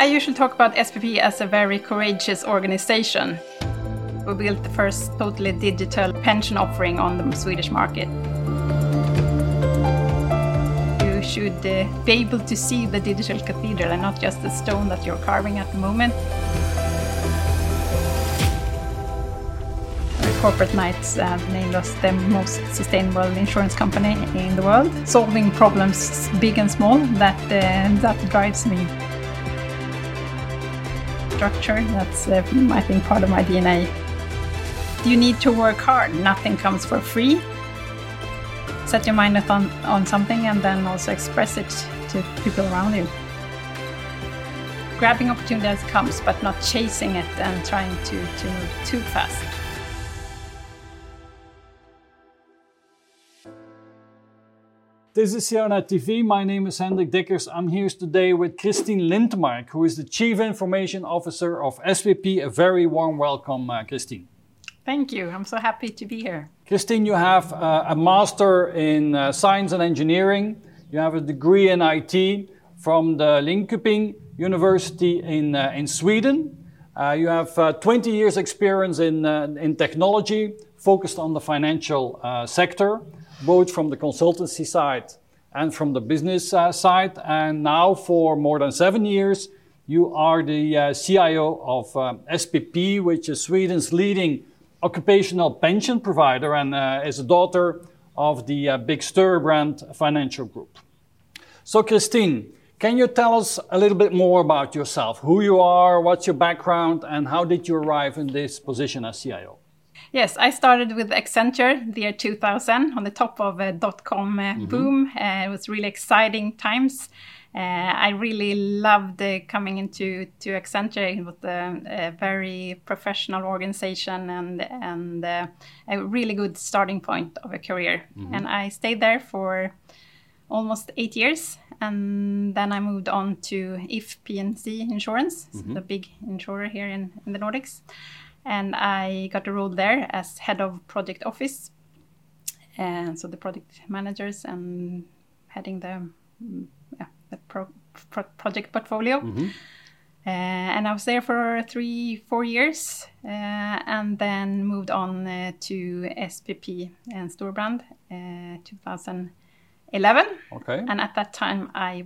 I usually talk about SPP as a very courageous organization. We built the first totally digital pension offering on the Swedish market. You should uh, be able to see the digital cathedral and not just the stone that you're carving at the moment. Corporate Knights have named us the most sustainable insurance company in the world, solving problems big and small. That uh, that drives me structure. That's, uh, I think, part of my DNA. You need to work hard. Nothing comes for free. Set your mind on, on something and then also express it to people around you. Grabbing it comes, but not chasing it and trying to, to move too fast. This is CIONET TV. My name is Hendrik Deckers. I'm here today with Christine Lindmark, who is the Chief Information Officer of SPP. A very warm welcome, uh, Christine. Thank you. I'm so happy to be here. Christine, you have uh, a master in uh, science and engineering. You have a degree in IT from the Linköping University in, uh, in Sweden. Uh, you have uh, 20 years experience in, in technology, focused on the financial sector both from the consultancy side and from the business uh, side. And now, for more than seven years, you are the uh, CIO of um, SPP, which is Sweden's leading occupational pension provider and uh, is a daughter of the uh, big Storebrand financial group. So, Christine, can you tell us a little bit more about yourself? Who you are, what's your background, and how did you arrive in this position as CIO? Yes, I started with Accenture the year 2000 on the top of a dot com uh, mm-hmm. boom. Uh, it was really exciting times. Uh, I really loved uh, coming into to Accenture. It was a, a very professional organization and and uh, a really good starting point of a career. Mm-hmm. And I stayed there for almost eight years, and then I moved on to If P&C Insurance, mm-hmm. the big insurer here in, in the Nordics and I got a role there as head of project office. And so the project managers and heading the, yeah, the pro, pro project portfolio. Mm -hmm. uh, and I was there for three, four years, uh, and then moved on uh, to SPP and Storebrand, uh, 2011. Okay. And at that time, I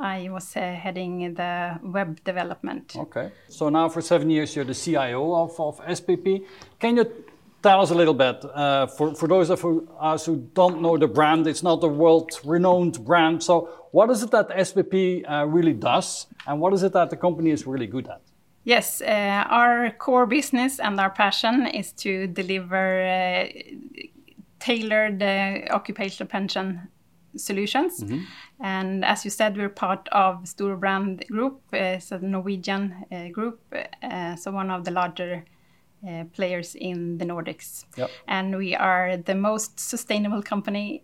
I was uh, heading the web development. Okay. So now for seven years, you're the CIO of, of SPP. Can you tell us a little bit, uh, for, for those of us who don't know the brand, it's not a world renowned brand. So, what is it that SPP uh, really does, and what is it that the company is really good at? Yes, uh, our core business and our passion is to deliver uh, tailored uh, occupational pension solutions. Mm-hmm. And as you said, we're part of Storebrand Group, uh, so the Norwegian uh, group, uh, so one of the larger uh, players in the Nordics. Yep. And we are the most sustainable company,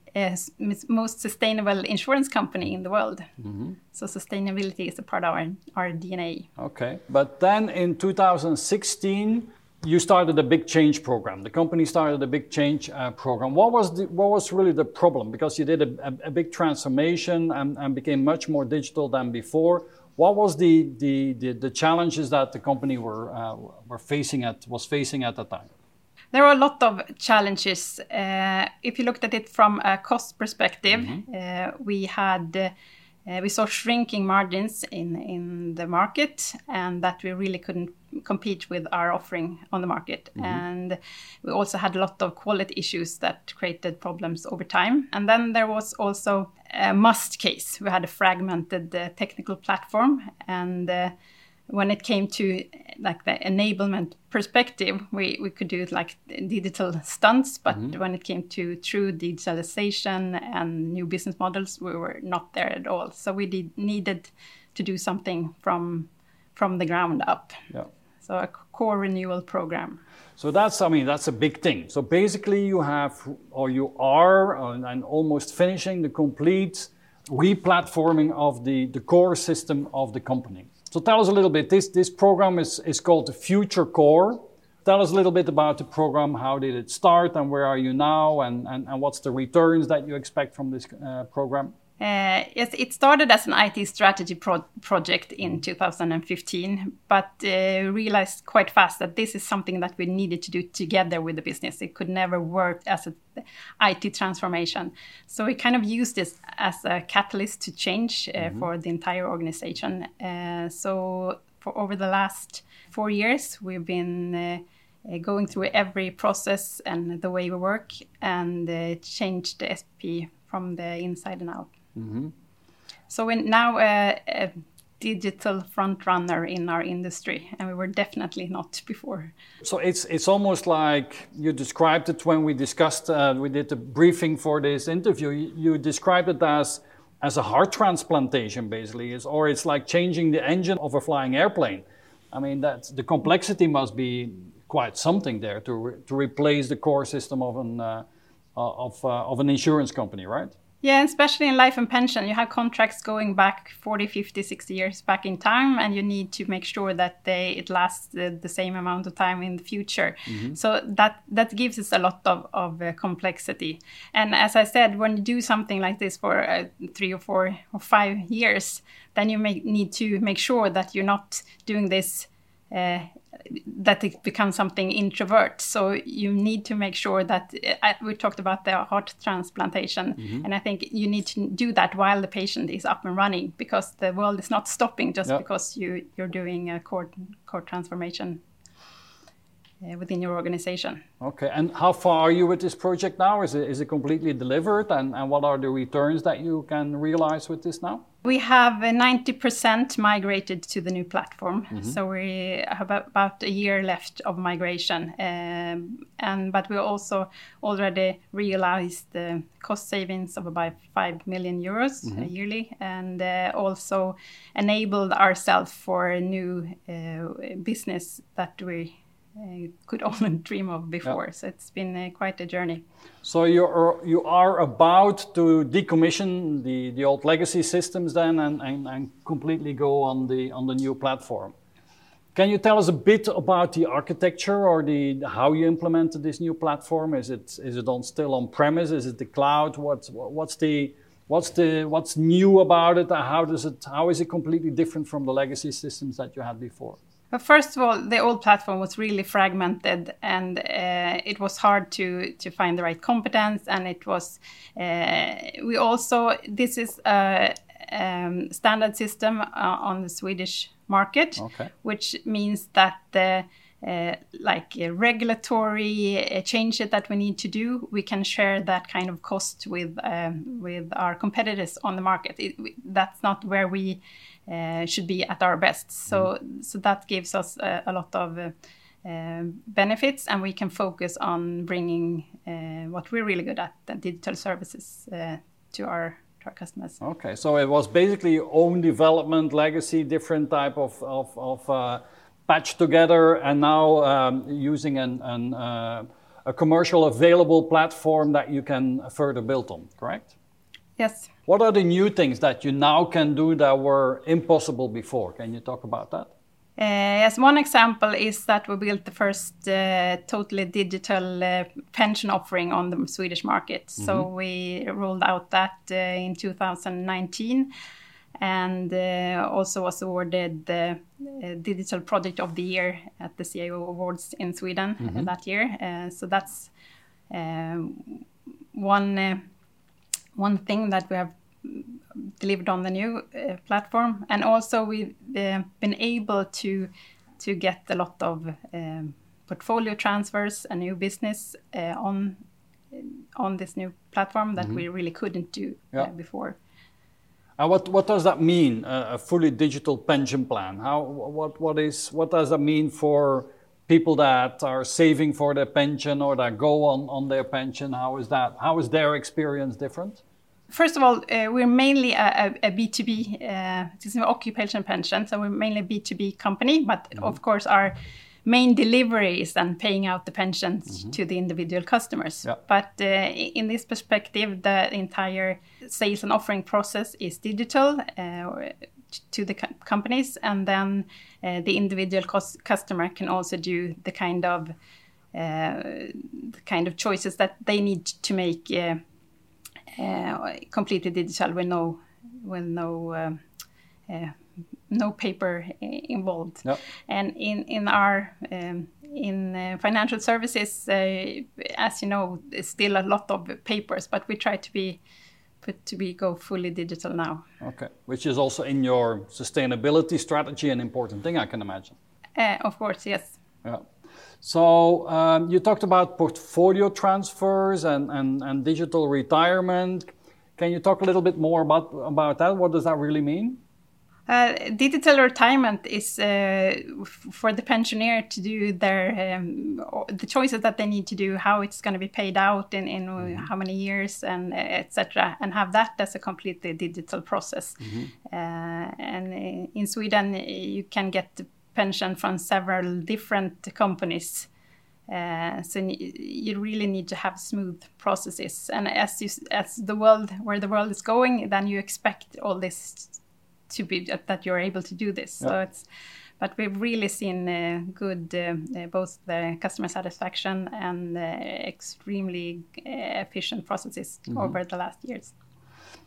most sustainable insurance company in the world. Mm-hmm. So sustainability is a part of our, our DNA. Okay, but then in 2016 you started a big change program. The company started a big change uh, program. What was the, what was really the problem? Because you did a, a, a big transformation and, and, became much more digital than before. What was the the, the, the challenges that the company were uh, were facing at was facing at the time? There were a lot of challenges. Uh, if you looked at it from a cost perspective, mm-hmm. we had uh, we saw shrinking margins in, in the market and that we really couldn't compete with our offering on the market. Mm-hmm. And we also had a lot of quality issues that created problems over time. And then there was also a must case. We had a fragmented uh, technical platform and uh, when it came to like the enablement perspective, we, we could do like digital stunts, but mm-hmm. when it came to true digitalization and new business models, we were not there at all. So we did, needed to do something from from the ground up. Yeah. So a core renewal program. So that's, I mean, that's a big thing. So basically, you have, or you are, uh, and almost finishing the complete replatforming of the, the core system of the company. So tell us a little bit. This this program is is called the Future Core. Tell us a little bit about the program. How did it start, and where are you now, and and, and what's the returns that you expect from this uh, program? Uh, yes, it started as an IT strategy pro project in 2015, but uh, realized quite fast that this is something that we needed to do together with the business. It could never work as an IT transformation. So we kind of used this as a catalyst to change uh, mm -hmm. for the entire organization. So for over the last four years, we've been going through every process and the way we work and changed the SP from the inside and out. Mm-hmm. So we're now a, a digital front runner in our industry, and we were definitely not before. So it's it's almost like you described it when we discussed uh, we did the briefing for this interview. You, you, described it as as a heart transplantation, basically, it's, or it's like changing the engine of a flying airplane. I mean, that the complexity must be quite something there to re- to replace the core system of an uh, of uh, of an insurance company, right? Yeah, especially in life and pension, you have contracts going back 40, 50, 60 years back in time, and you need to make sure that they it lasts the, the same amount of time in the future. Mm-hmm. So that that gives us a lot of, of uh, complexity. And as I said, when you do something like this for uh, three or four or five years, then you may need to make sure that you're not doing this uh, that it becomes something introvert. So you need to make sure that uh, we talked about the heart transplantation, mm-hmm. and I think you need to do that while the patient is up and running because the world is not stopping just yep. because you you're doing a core core transformation uh, within your organization. Okay, and how far are you with this project now? Is it, is it completely delivered, and, and what are the returns that you can realize with this now? We have 90% migrated to the new platform, mm-hmm. so we have about a year left of migration, um, and but we also already realized the cost savings of about five million euros mm-hmm. yearly, and uh, also enabled ourselves for a new uh, business that we uh, could only dream of before. So it's been uh, quite a journey. So you are you are about to decommission the, the old legacy systems then and, and, and completely go on the on the new platform. Can you tell us a bit about the architecture or the how you implemented this new platform? Is it is it on still on premise? Is it the cloud? What's what's the what's the what's new about it? How does it how is it completely different from the legacy systems that you had before? But first of all, the old platform was really fragmented, and uh, it was hard to to find the right competence. And it was uh, we also this is a um, standard system uh, on the Swedish market, okay. which means that the uh, like uh, regulatory uh, changes that we need to do, we can share that kind of cost with um, with our competitors on the market. It, that's not where we uh, should be at our best. So, mm. so that gives us a, a lot of uh, um, benefits, and we can focus on bringing uh, what we're really good at, the digital services, to our to our customers. Okay, so it was basically own development, legacy, different type of of, of patched together, and now um, using an, an a commercial available platform that you can further build on. Correct? Yes. What are the new things that you now can do that were impossible before? Can you talk about that? Uh, yes, one example is that we built the first uh, totally digital uh, pension offering on the Swedish market. Mm-hmm. So we rolled out that uh, in 2019 and uh, also was awarded the uh, Digital Project of the Year at the CIO Awards in Sweden mm-hmm. that year. so that's one one thing that we have delivered on the new uh, platform, and also we've uh, been able to to get a lot of um, portfolio transfers and new business uh, on on this new platform that mm-hmm. we really couldn't do uh, yeah. before. And what what does that mean? a fully digital pension plan? How what what is what does that mean for people that are saving for their pension or that go on on their pension? How is that? How is their experience different? First of all, uh, we're mainly a a B2B, uh, it's an occupation pension, so we're mainly a B2B company, but mm-hmm. of course our main delivery is then paying out the pensions mm-hmm. to the individual customers. Yeah. But uh, in this perspective, the entire sales and offering process is digital uh, to the co- companies, and then uh, the individual customer can also do the kind of uh, the kind of choices that they need to make uh, completely digital with no with no um, uh, no paper involved. Yep. And in in our um, in uh, financial services, uh, as you know, there's still a lot of papers, but we try to be put to be go fully digital now. Okay, which is also in your sustainability strategy an important thing, I can imagine. Uh, of course, yes. Yeah. So um, you talked about portfolio transfers and, and, and digital retirement. Can you talk a little bit more about, about that? What does that really mean? Uh, digital retirement is uh, for the pensioner to do their um, the choices that they need to do, how it's going to be paid out in, in mm-hmm. how many years, and uh, etc. And have that as a completely digital process. Mm-hmm. Uh, and in Sweden, you can get the pension from several different companies. Uh, so you really need to have smooth processes, and as you, as the world where the world is going, then you expect all this to be that you're able to do this. Yeah. So it's, but we've really seen uh, good uh, uh both the customer satisfaction and uh, extremely uh, efficient processes mm-hmm. over the last years.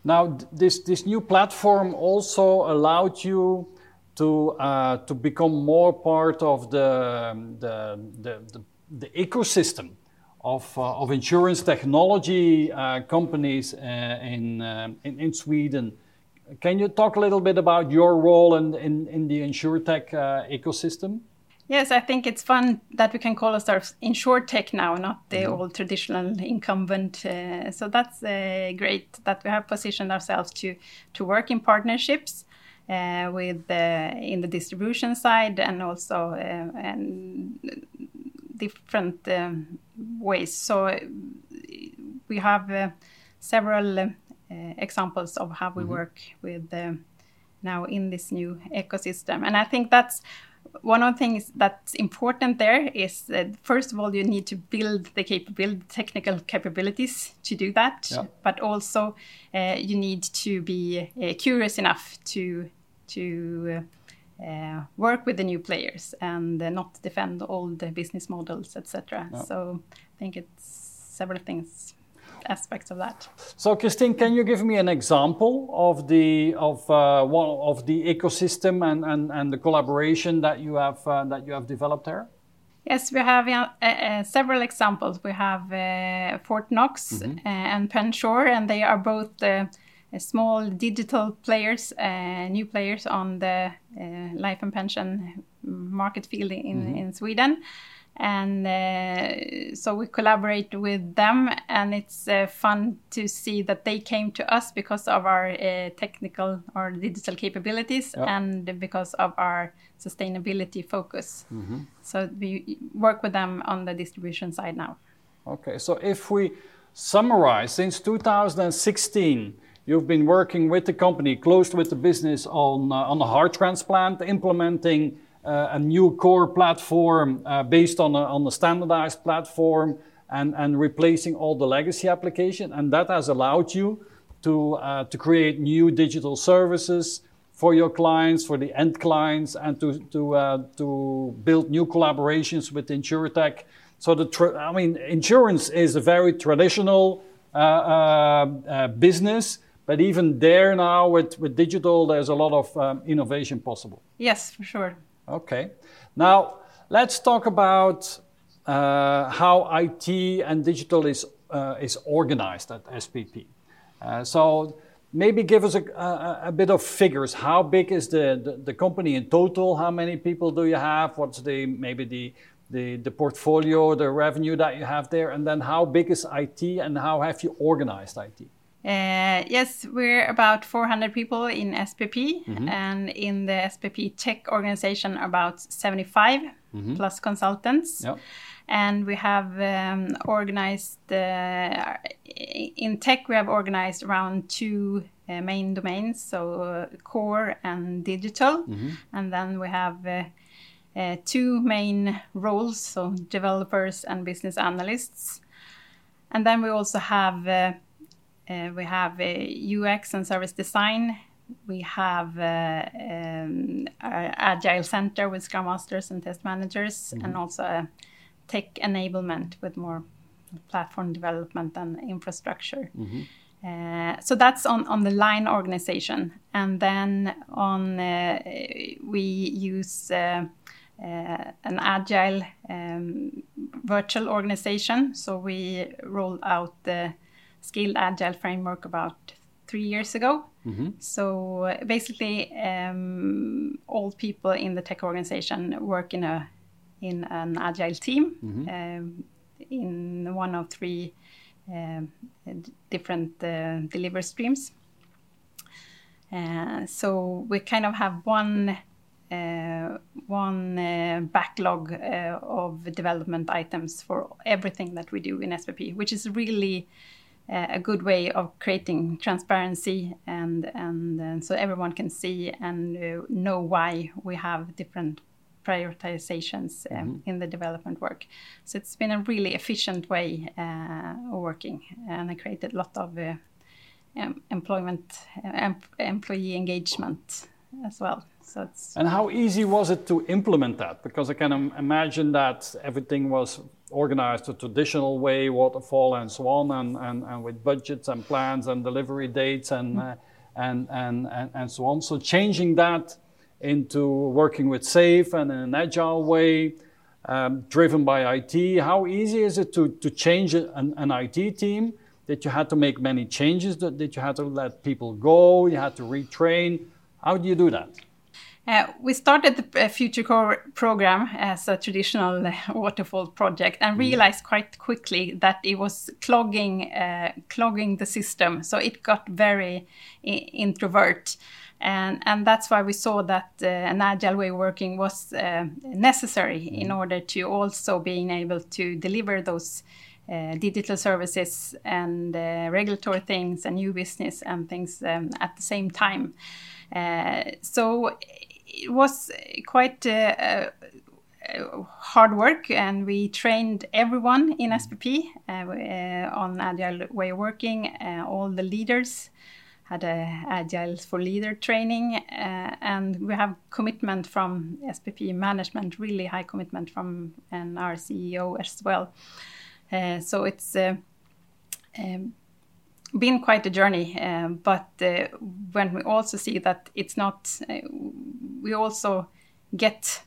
Now, this this new platform also allowed you to uh, to become more part of the the the, the, the ecosystem of, uh, of insurance technology uh, companies in, in, in Sweden can you talk a little bit about your role in, in, in the InsurTech uh, ecosystem? Yes, I think it's fun that we can call ourselves InsurTech now, not the mm-hmm. old traditional incumbent. Uh, so that's uh, great that we have positioned ourselves to, to work in partnerships uh, with uh, in the distribution side and also uh, and different um, ways. So we have several uh, examples of how we mm-hmm. work with now in this new ecosystem. And I think that's one of the things that's important there is that first of all you need to build the capability technical capabilities to do that yeah. but also uh, you need to be uh, curious enough to to uh, work with the new players and uh, not defend old business models etc yeah. so i think it's several things aspects of that. So, Christine, can you give me an example of the of uh, one of the ecosystem and, and, and the collaboration that you have uh, that you have developed there? Yes, we have uh, uh several examples. We have uh, Fortnox mm -hmm. and Pensure, and they are both small digital players, new players on the life and pension market field in, mm -hmm. in Sweden and uh, so we collaborate with them and it's uh, fun to see that they came to us because of our uh, technical or digital capabilities and because of our sustainability focus. Mm-hmm. so we work with them on the distribution side now. Okay so if we summarize since 2016 you've been working with the company close with the business on uh, on the heart transplant implementing a new core platform uh, based on a, on a standardized platform and, and replacing all the legacy application. And that has allowed you to, uh, to create new digital services for your clients, for the end clients, and to, to, uh, to build new collaborations with InsurTech. So the tra- I mean, insurance is a very traditional uh, uh, business, but even there now with, with digital, there's a lot of um, innovation possible. Yes, for sure. Okay. Now, let's talk about uh, how IT and digital is, uh, is organized at SPP. Uh, so, maybe give us a, a, a, bit of figures. How big is the, the, the, company in total? How many people do you have? What's the maybe the, the, the portfolio, the revenue that you have there? And then how big is IT and how have you organized IT? Uh, yes, we're about 400 people in SPP, mm-hmm. and in the SPP tech organization, about 75 mm-hmm. plus consultants. Yep. And we have um, organized uh, in tech, we have organized around two uh, main domains, so uh, core and digital. Mm-hmm. And then we have uh, uh, two main roles, so developers and business analysts. And then we also have uh, we have UX and service design. We have uh, um, Agile Center with Scrum Masters and test managers, mm-hmm. and also tech enablement with more platform development and infrastructure. Mm-hmm. Uh, so that's on, on the line organization. And then on uh, we use uh, uh an agile um, virtual organization. So we rolled out the scaled agile framework about three years ago. Mm-hmm. So uh, basically, um, all people in the tech organization work in a in an agile team mm-hmm. um, in one of three um, different uh, delivery streams. Uh, so we kind of have one uh, one uh, backlog uh, of development items for everything that we do in SPP, which is really a good way of creating transparency and and so everyone can see and know why we have different prioritizations um, mm-hmm. in the development work. So it's been a really efficient way uh, of working, and it created a lot of uh, em- employment, em- employee engagement as well. So it's and how easy was it to implement that? Because I can imagine that everything was organized a traditional way, waterfall and so on, and, and, and with budgets and plans and delivery dates and, mm-hmm. uh, and, and, and, and so on. So changing that into working with SAFe and in an agile way, um, driven by IT. How easy is it to, to change an, an IT team? That you had to make many changes, that, that you had to let people go, you had to retrain. How do you do that? Uh, we started the uh, Future Core program as a traditional uh, waterfall project and mm. realized quite quickly that it was clogging, uh, clogging the system. So it got very introvert and and that's why we saw that uh, an agile way of working was necessary mm. in order to also being able to deliver those uh, digital services and uh, regulatory things and new business and things um, at the same time. Uh, so it was quite uh, hard work, and we trained everyone in SPP on agile way of working, all the leaders had a agile for leader training uh, and we have commitment from spp management really high commitment from and our ceo as well. Uh, so it's uh, um, been quite a journey uh, but uh, when we also see that it's not uh, we also get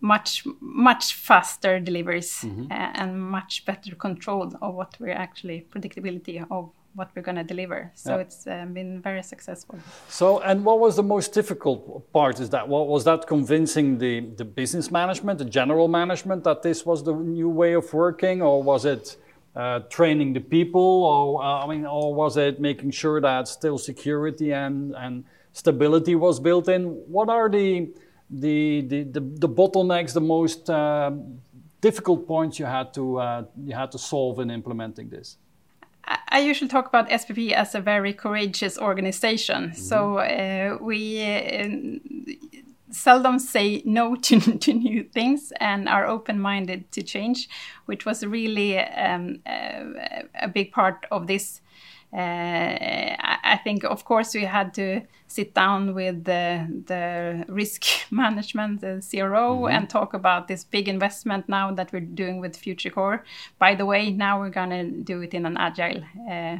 much much faster deliveries mm-hmm. and much better control of what we're actually predictability of what we're going to deliver. So yeah. it's uh, been very successful. So, and what was the most difficult part? Is that what was that convincing the the business management, the general management, that this was the new way of working, or was it? Uh, training the people, or uh, I mean, or was it making sure that still security and, and stability was built in? What are the the the, the, the bottlenecks, the most uh, difficult points you had to uh, you had to solve in implementing this? I usually talk about SPP as a very courageous organization. Mm-hmm. So uh, we uh, seldom say no to, to new things and are open minded to change, which was really um, a, a, big part of this uh, I think, of course, we had to sit down with the, the risk management, the CRO, mm-hmm. and talk about this big investment now that we're doing with Future Core. By the way, now we're going to do it in an agile uh,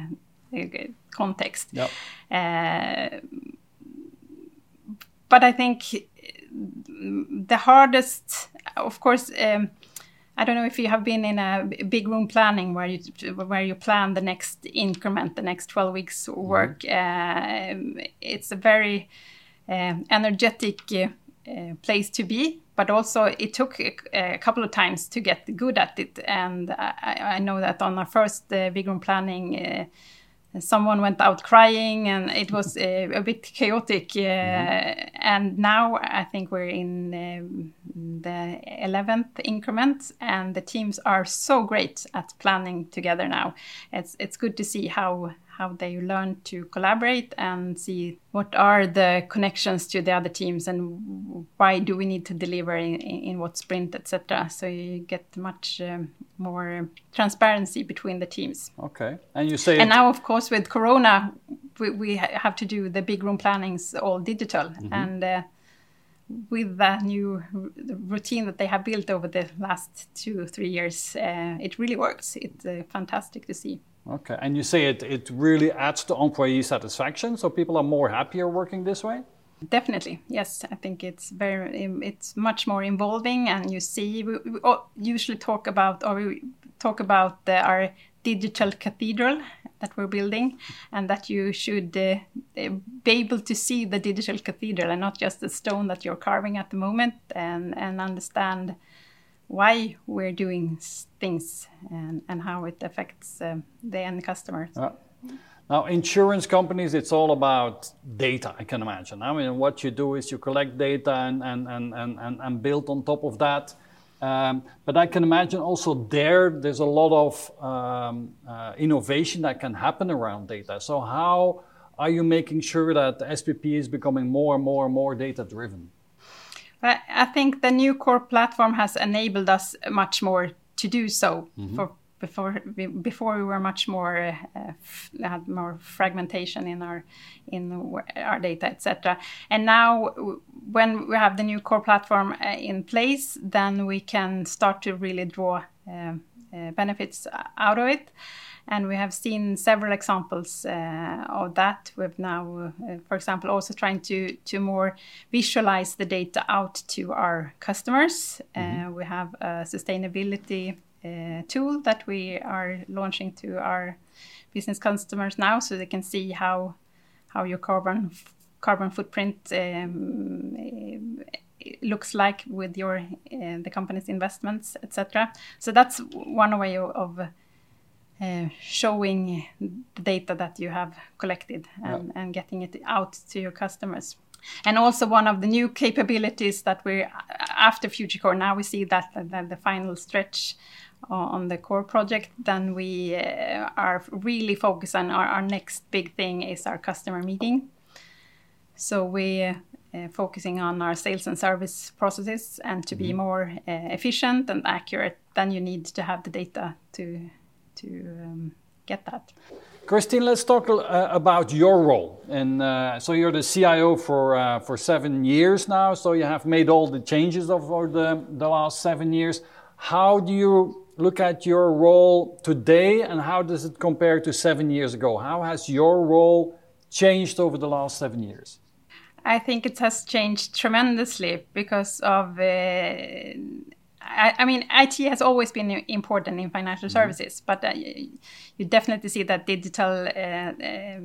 context. Yep. Uh, but I think the hardest, of course, um, I don't know if you have been in a big room planning where you where you plan the next increment, the next 12 weeks mm-hmm. work. Mm-hmm. Uh, it's a very uh, energetic uh, place to be, but also it took a, a, couple of times to get good at it. And I, I know that on our first uh, big room planning uh, someone went out crying and it was uh, a bit chaotic uh, mm-hmm. and now i think we're in um, the 11th increment and the teams are so great at planning together now it's it's good to see how how they learn to collaborate and see what are the connections to the other teams and why do we need to deliver in, in what sprint etc so you get much um, more transparency between the teams okay and you say and now of course with corona we, we have to do the big room plannings all digital mm-hmm. and uh, with that new routine that they have built over the last two or three years, uh, it really works. It's uh, fantastic to see. Okay, and you say it, it really adds to employee satisfaction, so people are more happier working this way? Definitely, yes. I think it's very, it's much more involving, and you see, we, we usually talk about, or we talk about the, our digital cathedral that we're building, and that you should uh, be able to see the digital cathedral and not just the stone that you're carving at the moment, and and understand why we're doing things and, and how it affects uh, the end customers. Uh, now, insurance companies, it's all about data, I can imagine. I mean, what you do is you collect data and, and, and, and, and build on top of that. Um, but I can imagine also there, there's a lot of um, uh, innovation that can happen around data. So, how are you making sure that the SPP is becoming more and more and more data driven? I think the new core platform has enabled us much more to do so. Mm-hmm. For before before we were much more uh, had more fragmentation in our in our data etc and now when we have the new core platform uh, in place then we can start to really draw uh, uh benefits out of it and we have seen several examples uh, of that. We've now, uh, for example, also trying to to more visualize the data out to our customers. Uh, mm-hmm. we have a sustainability uh, tool that we are launching to our business customers now, so they can see how how your carbon carbon footprint um, looks like with your uh, the company's investments, etc. So that's one way of, of uh, showing the data that you have collected and, yeah. and getting it out to your customers. And also one of the new capabilities that we're after FutureCore, now we see that, that the final stretch on the core project, then we uh, are really focused on our, our, next big thing is our customer meeting. So we uh, focusing on our sales and service processes and to mm -hmm. be mm-hmm. more uh, efficient and accurate, then you need to have the data to to um, get that. Christine, let's talk uh, about your role. And uh, so you're the CIO for uh, for seven years now. So you have made all the changes over the the last seven years. How do you look at your role today, and how does it compare to seven years ago? How has your role changed over the last seven years? I think it has changed tremendously because of uh, I, I, mean, IT has always been important in financial mm-hmm. services, but uh, you definitely see that digital uh, uh,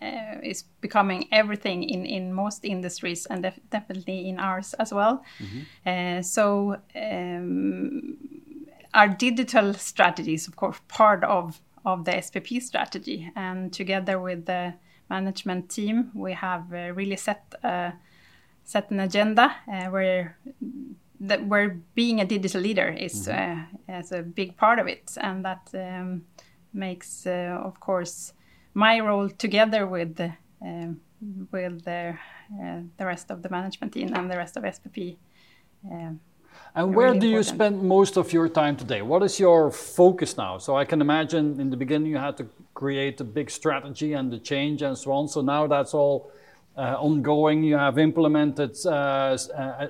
uh, is becoming everything in, in most industries and def definitely in ours as well. Mm-hmm. Uh, so, um, our digital strategy is, of course, part of, of the SPP strategy. And together with the management team, we have uh, really set, set an agenda where that where being a digital leader is mm-hmm. uh, is a big part of it, and that um, makes, uh, of course, my role together with uh, with the uh, the rest of the management team and the rest of SPP. Um, and where really do you spend most of your time today? What is your focus now? So I can imagine in the beginning you had to create a big strategy and the change and so on. So now that's all ongoing. You have implemented uh, uh,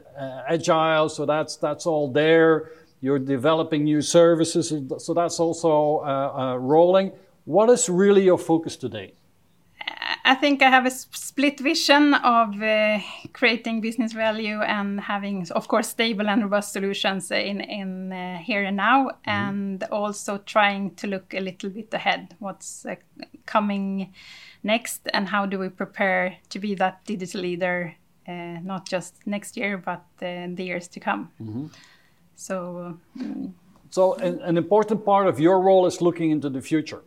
agile, so that's that's all there. You're developing new services, so that's also rolling. What is really your focus today? I think I have a split vision of uh, creating business value and having, of course, stable and robust solutions in in uh, here and now, mm. and also trying to look a little bit ahead. What's uh, coming next, and how do we prepare to be that digital leader, uh, not just next year, but uh, the years to come. Mm-hmm. So, mm. so an, an important part of your role is looking into the future,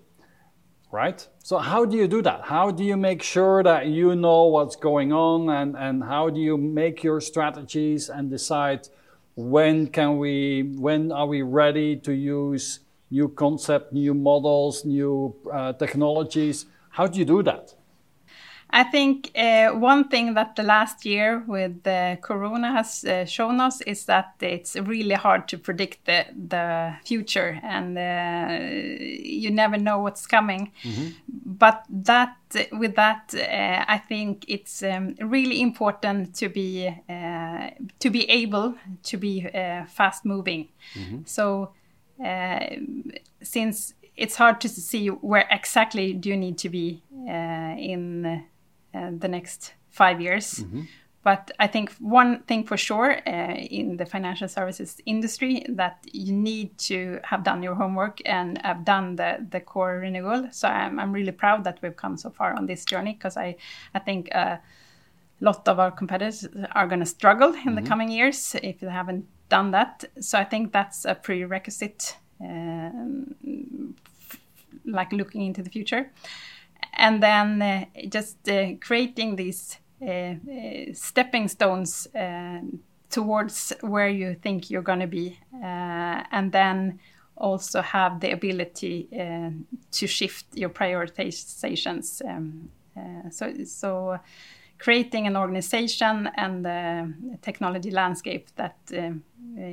right? So, how do you do that? How do you make sure that you know what's going on, and and how do you make your strategies and decide when can we, when are we ready to use new concept, new models, new uh, technologies? How do you do that? I think uh, one thing that the last year with the Corona has uh, shown us is that it's really hard to predict the, the future and uh, you never know what's coming. Mm-hmm. But that with that, uh, I think it's um, really important to be uh, to be able to be uh, fast moving. Mm-hmm. So since it's hard to see where exactly do you need to be uh, in uh, the next five years. Mm-hmm. But I think one thing for sure uh, in the financial services industry that you need to have done your homework and have done the, the core renewal. So I'm, I'm really proud that we've come so far on this journey because I, I think a lot of our competitors are going to struggle in mm-hmm. the coming years if they haven't done that. So I think that's a prerequisite, um, like looking into the future. And then uh, just uh, creating these uh, stepping stones towards where you think you're going to be, and then also have the ability to shift your prioritizations. Um, so, so creating an organization and the technology landscape that uh,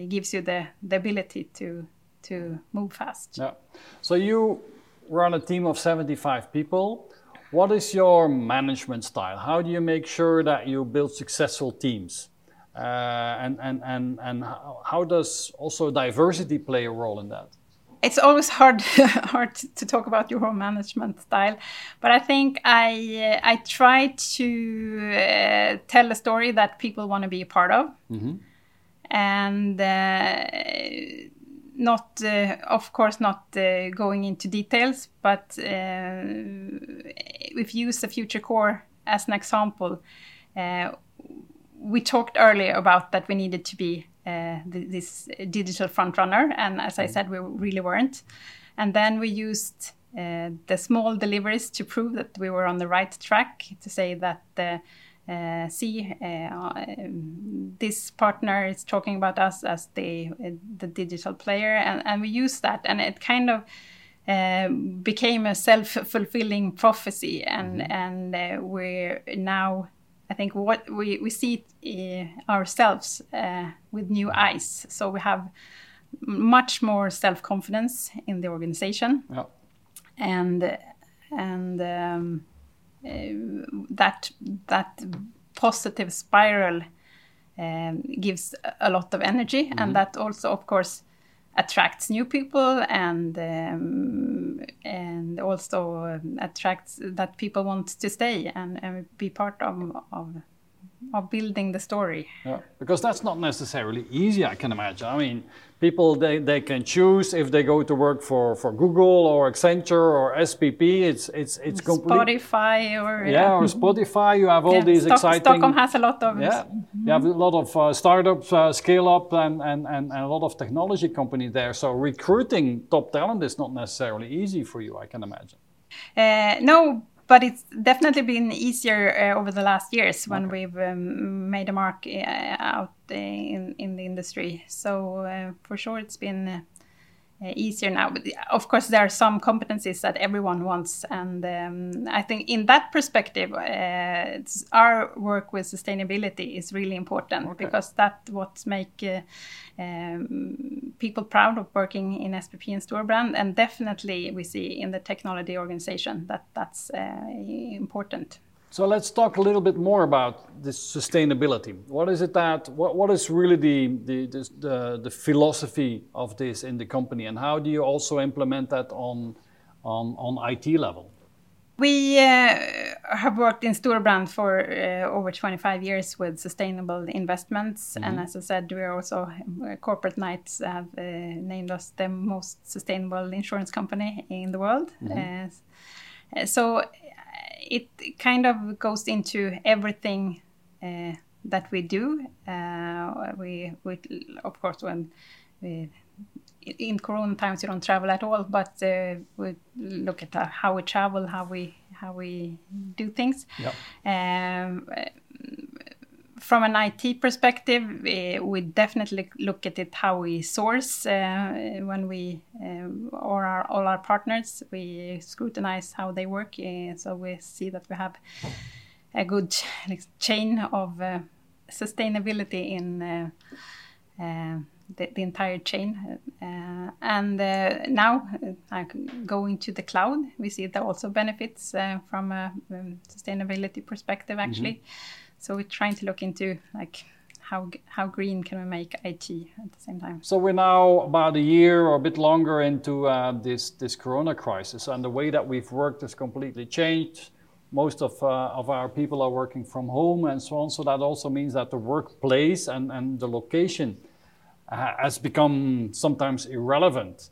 gives you the, the ability to to move fast. Yeah. So you run a team of 75 people. What is your management style? How do you make sure that you build successful teams? Uh, and and, and, and how does also diversity play a role in that? It's always hard hard to talk about your own management style, but I think I uh, I try to uh, tell a story that people want to be a part of, mm -hmm. and uh, not, uh, of course, not uh, going into details, but uh, if you use the future core as an example, we talked earlier about that we needed to be this digital front runner, and as I mm. said, we really weren't. And then we used the small deliveries to prove that we were on the right track, to say that uh, see uh, this partner is talking about us as the the digital player, and, and we use that, and it kind of uh, became a self-fulfilling prophecy, and mm-hmm. and uh, we're now. I think what we, we see uh, ourselves uh, with new eyes. So we have much more self confidence in the organization, yeah. and and um, that that positive spiral um, gives a lot of energy, mm-hmm. and that also, of course, attracts new people and um, and also attracts that people want to stay and, and be part of, of of building the story. Yeah, because that's not necessarily easy, I can imagine. I mean, people they, they can choose if they go to work for, for Google or Accenture or SPP. It's it's it's complete. Spotify or yeah, yeah or Spotify. You have all yeah, these Stock, exciting. Stockholm has a lot of yeah. Mm-hmm. You have a lot of uh, startups, uh, scale up, and, and, and, and a lot of technology companies there. So recruiting top talent is not necessarily easy for you, I can imagine. Uh, no, but it's definitely been easier uh, over the last years when okay. we've um, made a mark uh, out uh, in in the industry. So uh, for sure, it's been uh, easier now. But of course, there are some competencies that everyone wants, and um, I think in that perspective, uh, our work with sustainability is really important okay. because that what make uh, um, people proud of working in SPP and Storebrand, and definitely we see in the technology organization that that's uh, important. So let's talk a little bit more about this sustainability. What is it that, what, what is really the, the, the, the, philosophy of this in the company and how do you also implement that on, on, on IT level? We uh, have worked in Storebrand for uh, over 25 years with sustainable investments. Mm -hmm. And as I said, we are also, uh, Corporate Knights have uh, named us the most sustainable insurance company in the world. Mm -hmm. so it kind of goes into everything uh, that we do. Uh, we, we, of course, when we, in Corona times you don't travel at all, but uh, we look at uh, how we travel, how we how we do things. Yep. Um, from an IT perspective, uh, we definitely look at it how we source uh, when we uh, or our, all our partners. We scrutinize how they work, uh, so we see that we have a good chain of uh, sustainability in uh, the, the, entire chain. and now, going to the cloud, we see there also benefits from a um, sustainability perspective, actually. Mm -hmm so we're trying to look into like how how green can we make IT at the same time. So we're now about a year or a bit longer into uh, this this Corona crisis, and the way that we've worked has completely changed. Most of uh, of our people are working from home and so on. So that also means that the workplace and and the location uh, has become sometimes irrelevant.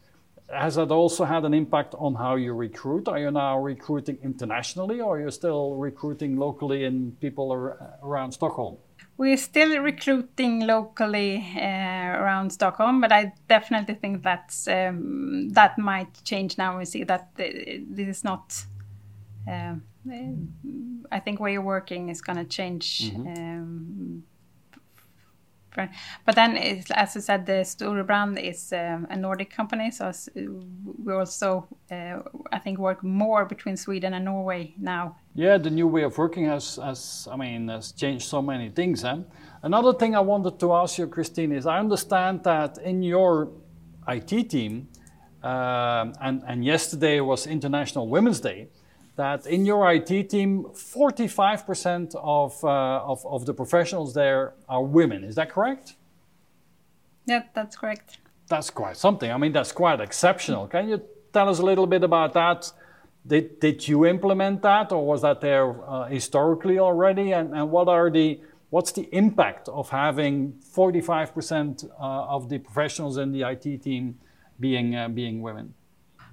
Has that also had an impact on how you recruit? Are you now recruiting internationally, or are you still recruiting locally in people ar around Stockholm? We're still recruiting locally uh, around Stockholm, but I definitely think that's um, that might change now. We see that this is not. Uh, I think where you're working is going to change mm -hmm. um, but then, as I said, the Storebrand is um, a Nordic company, so we also, uh, I think, work more between Sweden and Norway now. Yeah, the new way of working has, has I mean, has changed so many things. Eh? Another thing I wanted to ask you, Christine, is I understand that in your IT team, uh, and, and yesterday was International Women's Day, that in your IT team, 45% of, uh, of, of the professionals there are women. Is that correct? Yeah, that's correct. That's quite something. I mean, that's quite exceptional. Can you tell us a little bit about that? Did, did you implement that or was that there uh, historically already? And, and what are the, what's the impact of having 45% uh, of the professionals in the IT team being, uh, being women?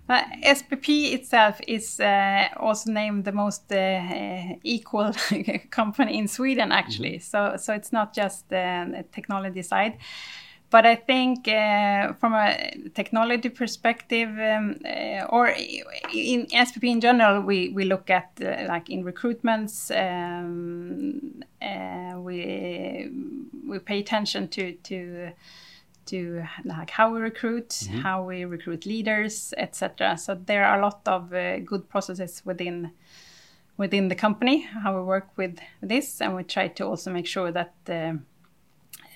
Uh, SPP itself is uh, also named the most uh, equal company in Sweden, actually. Mm -hmm. So, so it's not just the technology side. But I think uh, from a technology perspective, um, uh, or in SPP in general, we, we look at uh, like in recruitments, um, we we pay attention to to to like how we recruit, mm-hmm. how we recruit leaders, etc. So there are a lot of uh, good processes within within the company how we work with this, and we try to also make sure that uh,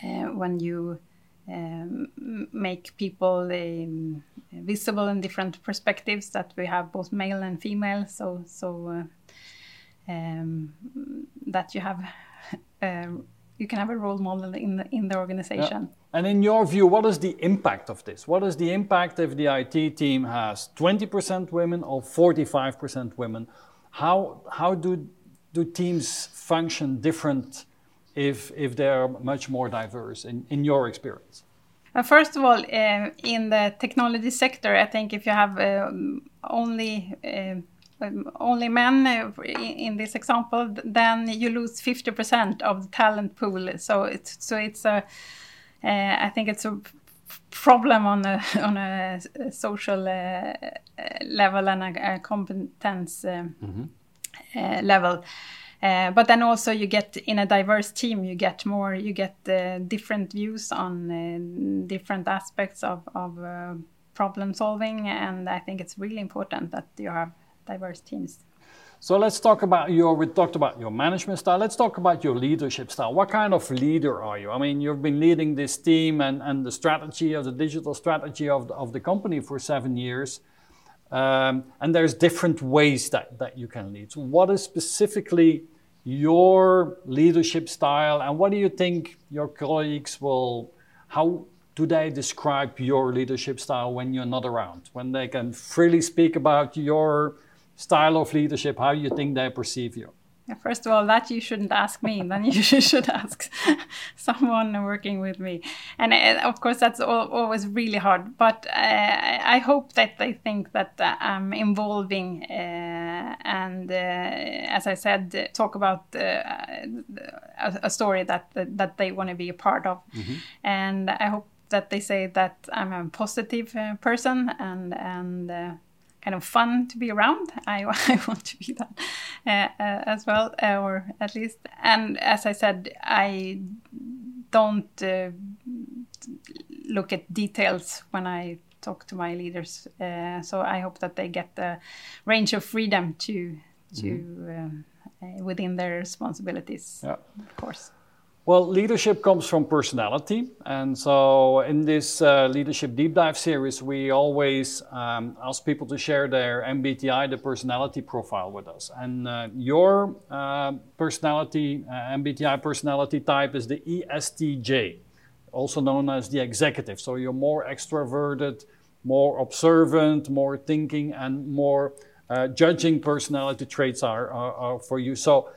uh, when you um, make people um, visible in different perspectives, that we have both male and female, so so uh, um, that you have. Um, you can have a role model in the, in the organization. Yeah. And in your view, what is the impact of this? What is the impact if the IT team has 20% women or 45% women? How, how do, do teams function different if, if they're much more diverse in, in your experience? First of all, uh, in the technology sector, I think if you have uh, only uh, only men uh, in this example, then you lose 50% of the talent pool. So it's so it's a uh, I think it's a problem on a on a social uh, level and a, a competence mm -hmm. level. Uh, but then also you get in a diverse team you get more you get different views on different aspects of, of problem solving and i think it's really important that you have diverse teams. So let's talk about your, we talked about your management style. Let's talk about your leadership style. What kind of leader are you? I mean, you've been leading this team and, and the strategy of the digital strategy of the, of the company for seven years. Um, and there's different ways that, that you can lead. So what is specifically your leadership style and what do you think your colleagues will, how do they describe your leadership style when you're not around? When they can freely speak about your style of leadership, how you think they perceive you? Yeah, first of all, that you shouldn't ask me. then you should ask someone working with me. And uh, of course, that's always really hard. But uh, I hope that they think that uh, I'm involving uh, and, uh, as I said, talk about uh, a, a, story that that they want to be a part of. Mm -hmm. And I hope that they say that I'm a positive person and and kind of fun to be around. I, I want to be that uh, uh, as well, uh, or at least. And as I said, I don't uh, look at details when I talk to my leaders. Uh, so I hope that they get the range of freedom to to mm -hmm. within their responsibilities, yeah. of course. Well, leadership comes from personality. And so, in this uh, leadership deep dive series, we always um, ask people to share their MBTI, the personality profile, with us. And uh, your uh, personality, uh, MBTI personality type is the ESTJ, also known as the executive. So, you're more extroverted, more observant, more thinking, and more uh, judging personality traits are, are, are for you. So,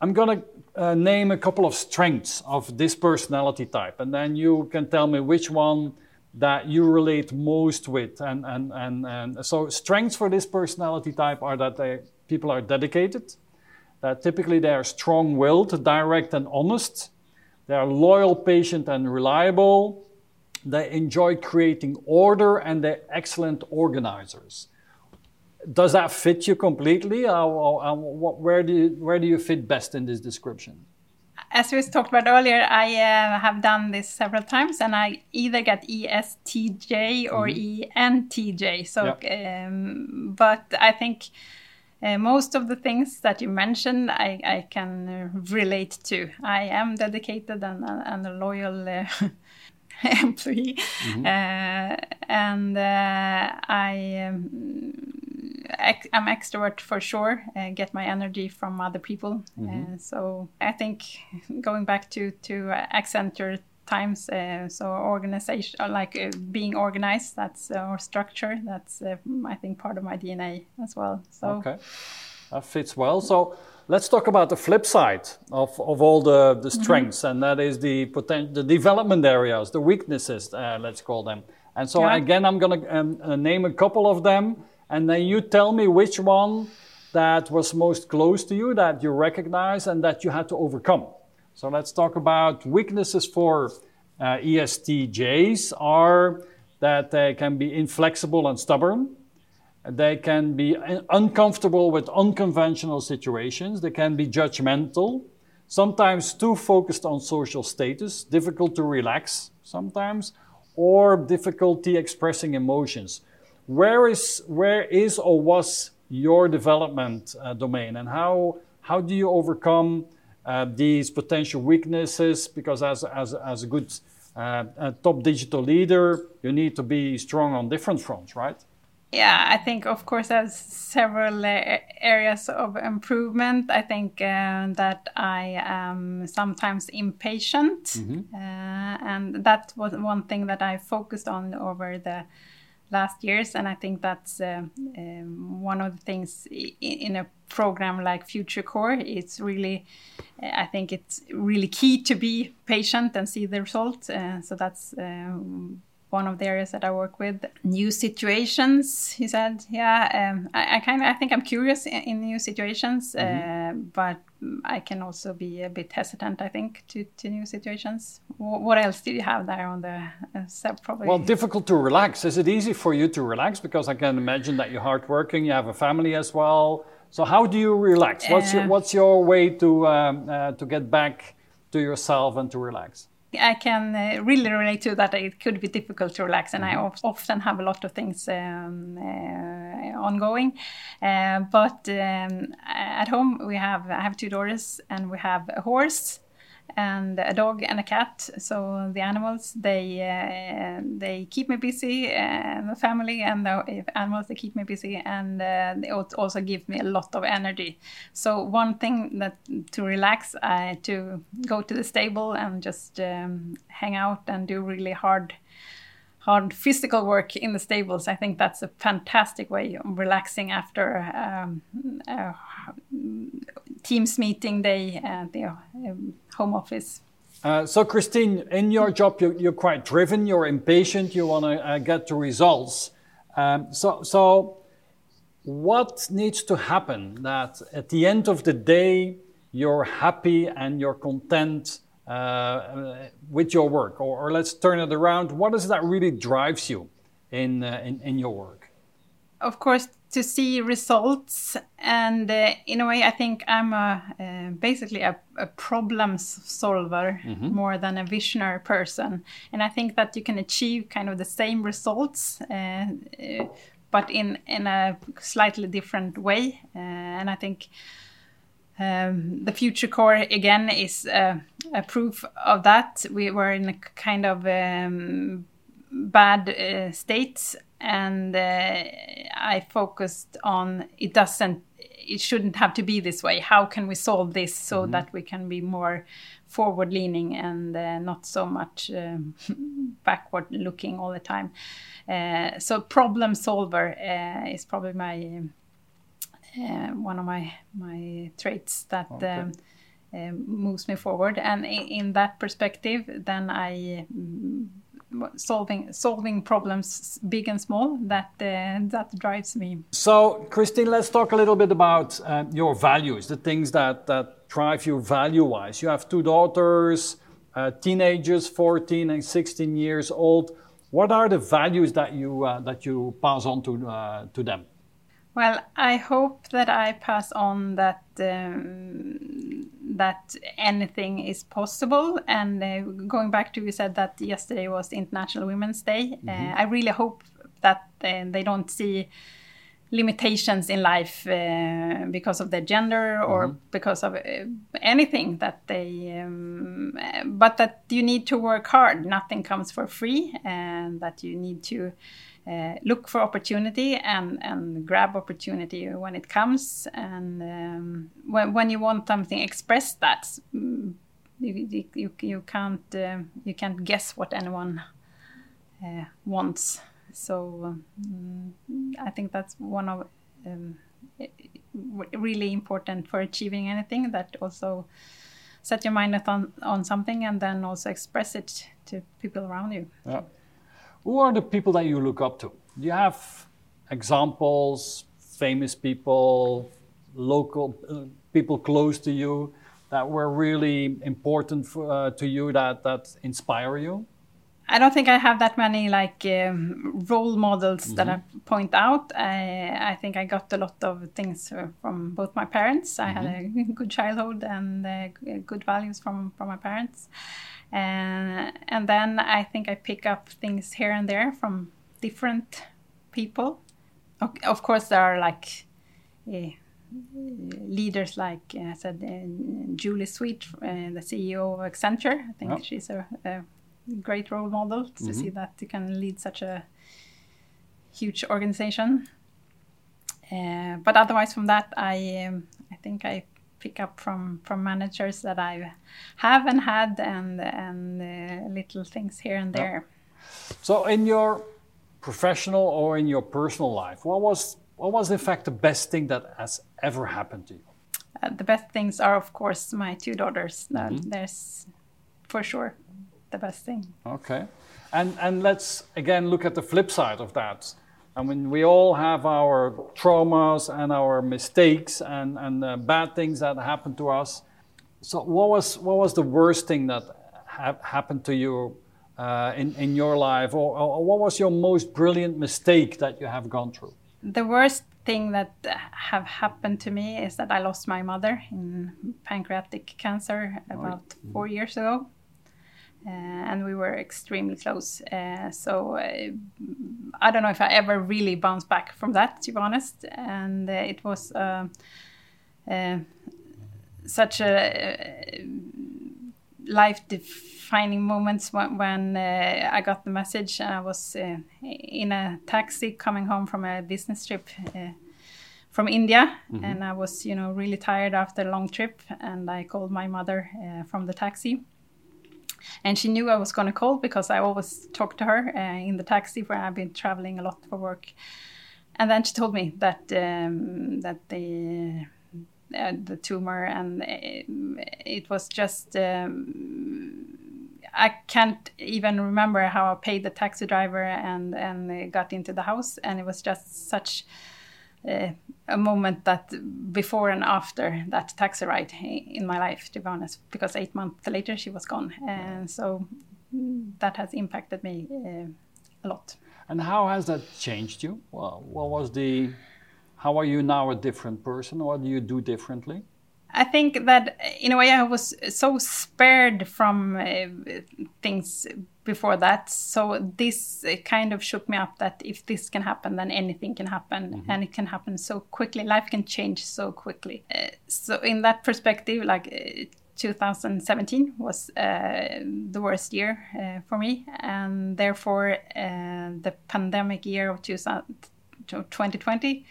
I'm going to uh, name a couple of strengths of this personality type, and then you can tell me which one that you relate most with. And, and, and, and so, strengths for this personality type are that they, people are dedicated, that typically they are strong willed, direct, and honest, they are loyal, patient, and reliable, they enjoy creating order, and they're excellent organizers does that fit you completely? Uh, what, where, do you, where do you fit best in this description? As we talked about earlier, I uh, have done this several times, and I either get ESTJ or mm-hmm. ENTJ. So, yeah. um, but I think uh, most of the things that you mentioned, I, I can uh, relate to. I am dedicated and, and a loyal uh, employee, mm-hmm. Uh, and I. Um, I'm extrovert for sure. Uh, get my energy from other people. Mm-hmm. Uh, so I think going back to to Accenture times, uh, so organization uh, like uh, being organized. That's uh, or structure. That's I think part of my DNA as well. So okay, that fits well. So. Let's talk about the flip side of, of all the, the mm-hmm. strengths, mm-hmm. and that is the potential, the development areas, the weaknesses, let's call them. And so yeah. again, I'm going to um, name a couple of them, and then you tell me which one that was most close to you, that you recognize, and that you had to overcome. So let's talk about weaknesses for uh, ESTJs are that they can be inflexible and stubborn. They can be uncomfortable with unconventional situations. They can be judgmental, sometimes too focused on social status, difficult to relax sometimes, or difficulty expressing emotions where is where is or was your development uh, domain? And how how do you overcome uh, these potential weaknesses? Because as as, as a good uh, a top digital leader you need to be strong on different fronts right? Yeah i think of course there's several uh, areas of improvement. I think uh, that i am sometimes impatient mm-hmm. Uh, and that was one thing that i focused on over the last years and i think that's uh, um, one of the things in a program like future core it's really uh, i think it's really key to be patient and see the result uh, so that's um, one of the areas that I work with. New situations, he said. Yeah, um, I, I kind of I think I'm curious in, in new situations, mm-hmm. uh, but I can also be a bit hesitant. I think to, to new situations. W- what else did you have there on the uh, probably? Well, difficult to relax. Is it easy for you to relax? Because I can imagine that you're hardworking. You have a family as well. So how do you relax? What's uh, your What's your way to um, uh, to get back to yourself and to relax? I can uh, really relate to that. It could be difficult to relax, and I mm-hmm. often have a lot of things um, uh, ongoing. Uh, but um, at home, we have I have two daughters, and we have a horse and a dog and a cat. So the animals they uh, they keep me busy, and the family and the animals they keep me busy, and uh, they also give me a lot of energy. So one thing that to relax, uh, to go to the stable and just um, hang out and do really hard hard physical work in the stables. I think that's a fantastic way of relaxing after um, a Teams meeting day at the um, home office. Uh, so, Christine, in your job, you're, you're quite driven, you're impatient, you want to uh, get the results. Um, so, so, what needs to happen that at the end of the day, you're happy and you're content uh, with your work? Or, or, let's turn it around. What is that really drives you in, uh, in, in your work? Of course, to see results and uh, in a way i think i'm a uh, basically a, a, problem solver mm-hmm. more than a visionary person and i think that you can achieve kind of the same results uh, uh but in in a slightly different way uh, and i think Um, the future core again is uh, a proof of that. We were in a kind of um, bad uh, state, and uh, I focused on it doesn't, it shouldn't have to be this way. How can we solve this so Mm-hmm. that we can be more forward leaning and uh, not so much um, backward looking all the time? Uh, so problem solver uh, is probably my uh, one of my my traits that Okay. um, uh, moves me forward. And in, in that perspective, then I mm, solving solving problems big and small that uh, that drives me. So, Christine, let's talk a little bit about um, your values, the things that, that drive you value wise. You have two daughters, uh, teenagers, 14 and 16 years old. What are the values that you, uh, that you pass on to, uh, to them? Well, I hope that I pass on that um, that anything is possible. And uh, going back to you said that yesterday was International Women's Day. Uh, I really hope that uh, they don't see limitations in life uh, because of their gender or because of uh, anything that they um, uh, but that you need to work hard nothing comes for free and that you need to uh, look for opportunity and, and grab opportunity when it comes and um, when, when you want something express that mm, you, you, you can't uh, you can't guess what anyone uh, wants so um, I think that's one of um, really important for achieving anything. That also set your mind on on something and then also express it to people around you. Yeah. Who are the people that you look up to? Do you have examples, famous people, local uh, people close to you that were really important for, uh, to you that, that inspire you? I don't think I have that many like um, role models that I point out. I, I think I got a lot of things uh, from both my parents. I had a good childhood and uh, good values from from my parents, and and then I think I pick up things here and there from different people. Of, course, there are like. Uh, leaders like uh, I said, uh, Julie Sweet, uh, the CEO of Accenture. I think Yeah. she's a, a great role model to see that you can lead such a huge organization. Uh, but otherwise, from that, I um, I think I pick up from from managers that I have and had, and and uh, little things here and Yeah. there. So, in your professional or in your personal life, what was what was in fact the best thing that has ever happened to you? Uh, the best things are, of course, my two daughters. That There's for sure the best thing. Okay, and and let's again look at the flip side of that. I mean, we all have our traumas and our mistakes and and uh, bad things that happen to us. So, what was what was the worst thing that ha- happened to you uh, in in your life, or, or what was your most brilliant mistake that you have gone through? The worst thing that have happened to me is that I lost my mother in pancreatic cancer about four years ago. Uh, and we were extremely close. Uh, so uh, I don't know if I ever really bounced back from that, to be honest. And it was such a life defining moments when, when uh, I got the message. I was uh, in a taxi coming home from a business trip uh, from India, and I was, you know, really tired after a long trip. And I called my mother uh, from the taxi, and she knew I was going to call because I always talk to her uh, in the taxi where I've been traveling a lot for work. And then she told me that um, that the uh, the tumor and it, it was just um, I can't even remember how I paid the taxi driver and and uh, got into the house and it was just such uh, a moment that before and after that taxi ride in my life to be honest because eight months later she was gone and so that has impacted me uh, a lot And how has that changed you? Well, what was the, how are you now a different person? What do you do differently? I think that in a way I was so spared from uh, things before that. So this uh, kind of shook me up that if this can happen, then anything can happen, mm-hmm. and it can happen so quickly. Life can change so quickly. Uh, so in that perspective, like. Uh, 2017 was uh, the worst year uh, for me, and therefore the pandemic year of 2020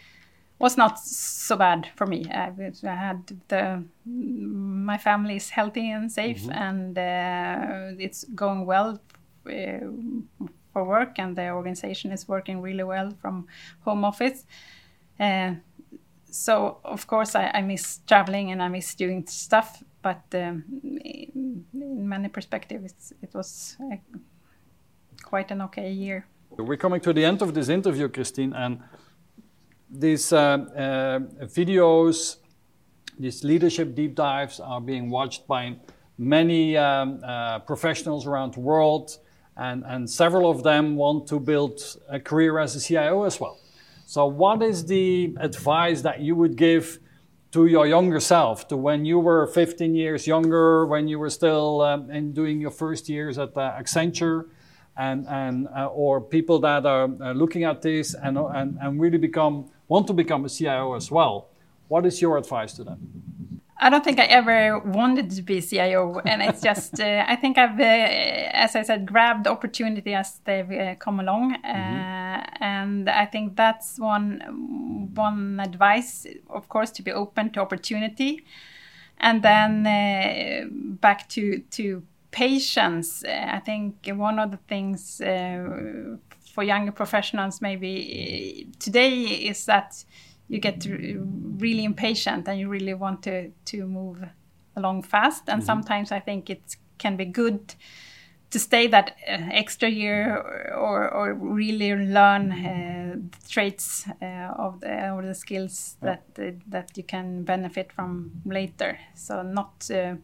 was not so bad for me. I, had the my family is healthy and safe, mm-hmm. and uh, it's going well uh, for work, and the organization is working really well from home office. Uh, so of course I, I, miss traveling and I miss doing stuff, but um, in many perspectives it was uh, quite an okay year. We're coming to the end of this interview, Christine, and these uh, uh, videos, these leadership deep dives are being watched by many um, uh, professionals around the world, and, and several of them want to build a career as a CIO as well. So, what is the advice that you would give to your younger self, to when you were 15 years younger, when you were still um, in doing your first years at uh, Accenture? and, and uh, or people that are uh, looking at this and, and, and really become want to become a CIO as well. What is your advice to them? I don't think I ever wanted to be CIO, and it's just uh, I think I've, uh, as I said, grabbed opportunity as they've uh, come along, uh, mm-hmm. and I think that's one one advice, of course, to be open to opportunity, and then uh, back to to patience. I think one of the things uh, for younger professionals maybe today is that you get really impatient and you really want to to move along fast and mm-hmm. sometimes i think it can be good to stay that uh, extra year or, or, or really learn uh, the traits uh, of the or the skills that uh, that you can benefit from later so not uh,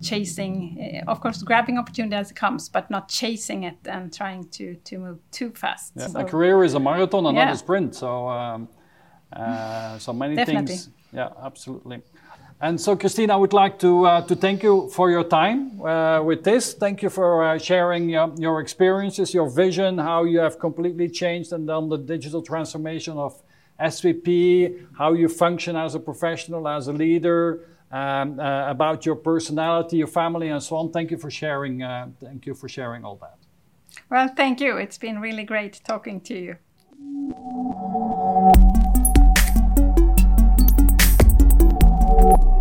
chasing, uh, of course, grabbing opportunity as it comes, but not chasing it and trying to to move too fast. Yeah, so, a career is a marathon and yeah. not a sprint. So, um, uh, so many Definitely. things. Yeah, absolutely. And so, Christine, I would like to uh, to thank you for your time uh, with this. Thank you for uh, sharing your, your experiences, your vision, how you have completely changed and done the digital transformation of SPP, how you function as a professional, as a leader, um, uh, about your personality, your family, and so on. Thank you for sharing. Uh, thank you for sharing all that. Well, thank you. It's been really great talking to you. you